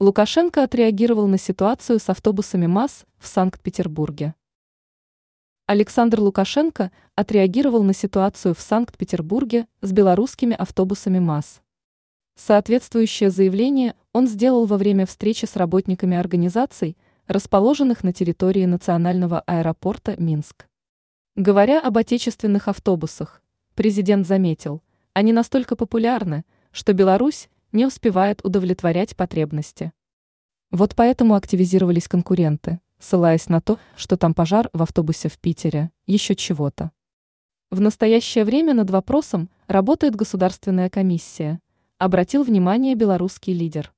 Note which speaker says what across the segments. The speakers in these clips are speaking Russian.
Speaker 1: Лукашенко отреагировал на ситуацию с автобусами МАЗ в Санкт-Петербурге. Александр Лукашенко отреагировал на ситуацию в Санкт-Петербурге с белорусскими автобусами МАЗ. Соответствующее заявление он сделал во время встречи с работниками организаций, расположенных на территории национального аэропорта Минск. Говоря об отечественных автобусах, президент заметил, они настолько популярны, что Беларусь не успевает удовлетворять потребности. Вот поэтому активизировались конкуренты, ссылаясь на то, что там пожар в автобусе в Питере, еще чего-то. В настоящее время над вопросом работает Государственная комиссия, обратил внимание белорусский лидер.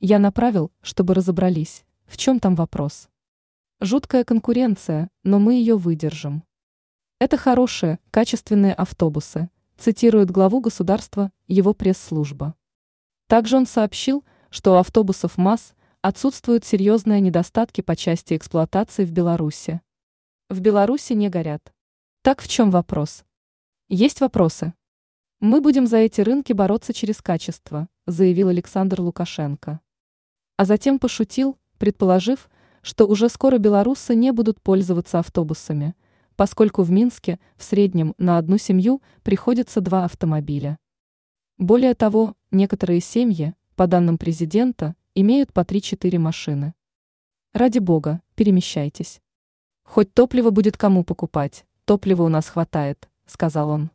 Speaker 1: Я направил, чтобы разобрались, в чем там вопрос. Жуткая конкуренция, но мы ее выдержим. Это хорошие, качественные автобусы, цитирует главу государства его пресс-служба. Также он сообщил, что у автобусов МАЗ отсутствуют серьезные недостатки по части эксплуатации в Беларуси. В Беларуси не горят. Так в чем вопрос? Есть вопросы. Мы будем за эти рынки бороться через качество, заявил Александр Лукашенко. А затем пошутил, предположив, что уже скоро белорусы не будут пользоваться автобусами, поскольку в Минске в среднем на одну семью приходится два автомобиля. Более того, некоторые семьи, по данным президента, имеют по 3-4 машины. Ради бога, перемещайтесь. Хоть топливо будет кому покупать, топлива у нас хватает, сказал он.